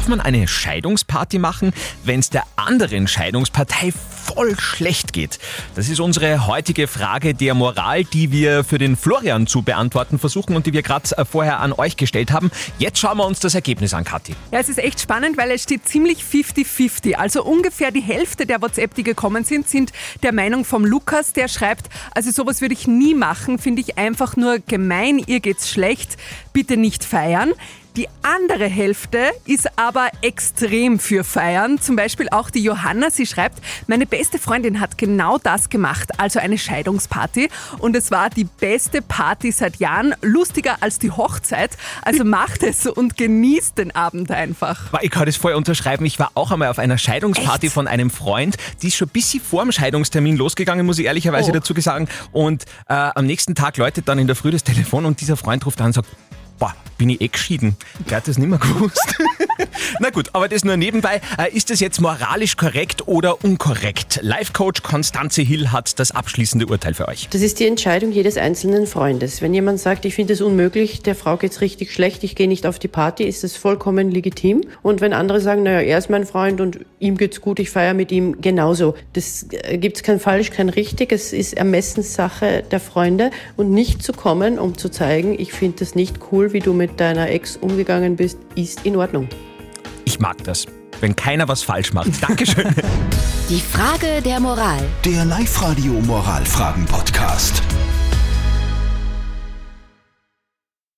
Darf man eine Scheidungsparty machen, wenn es der anderen Scheidungspartei voll schlecht geht? Das ist unsere heutige Frage der Moral, die wir für den Florian zu beantworten versuchen und die wir gerade vorher an euch gestellt haben. Jetzt schauen wir uns das Ergebnis an, Kathi. Ja, es ist echt spannend, weil es steht ziemlich 50-50. Also ungefähr die Hälfte der WhatsApp, die gekommen sind, sind der Meinung vom Lukas, der schreibt, also sowas würde ich nie machen, finde ich einfach nur gemein, ihr geht's schlecht, bitte nicht feiern. Die andere Hälfte ist aber extrem für Feiern. Zum Beispiel auch die Johanna. Sie schreibt, meine beste Freundin hat genau das gemacht, also eine Scheidungsparty. Und es war die beste Party seit Jahren, lustiger als die Hochzeit. Also macht es und genießt den Abend einfach. Ich kann das voll unterschreiben. Ich war auch einmal auf einer Scheidungsparty Echt? von einem Freund. Die ist schon ein bisschen vor dem Scheidungstermin losgegangen, muss ich ehrlicherweise Oh. dazu sagen. Und äh, am nächsten Tag läutet dann in der Früh das Telefon und dieser Freund ruft an und sagt, boah, bin ich eh geschieden. Der hat das nicht mehr gewusst. Na gut, aber das nur nebenbei. Äh, Ist das jetzt moralisch korrekt oder unkorrekt? Life-Coach Konstanze Hill hat das abschließende Urteil für euch. Das ist die Entscheidung jedes einzelnen Freundes. Wenn jemand sagt, ich finde es unmöglich, der Frau geht's richtig schlecht, ich gehe nicht auf die Party, ist das vollkommen legitim. Und wenn andere sagen, naja, er ist mein Freund und ihm geht's gut, ich feiere mit ihm genauso. Das äh, gibt's kein falsch, kein richtig. Es ist Ermessenssache der Freunde und nicht zu kommen, um zu zeigen, ich finde das nicht cool, wie du mit deiner Ex umgegangen bist, ist in Ordnung. Ich mag das, wenn keiner was falsch macht. Dankeschön. Die Frage der Moral. Der Live-Radio Moralfragen-Podcast.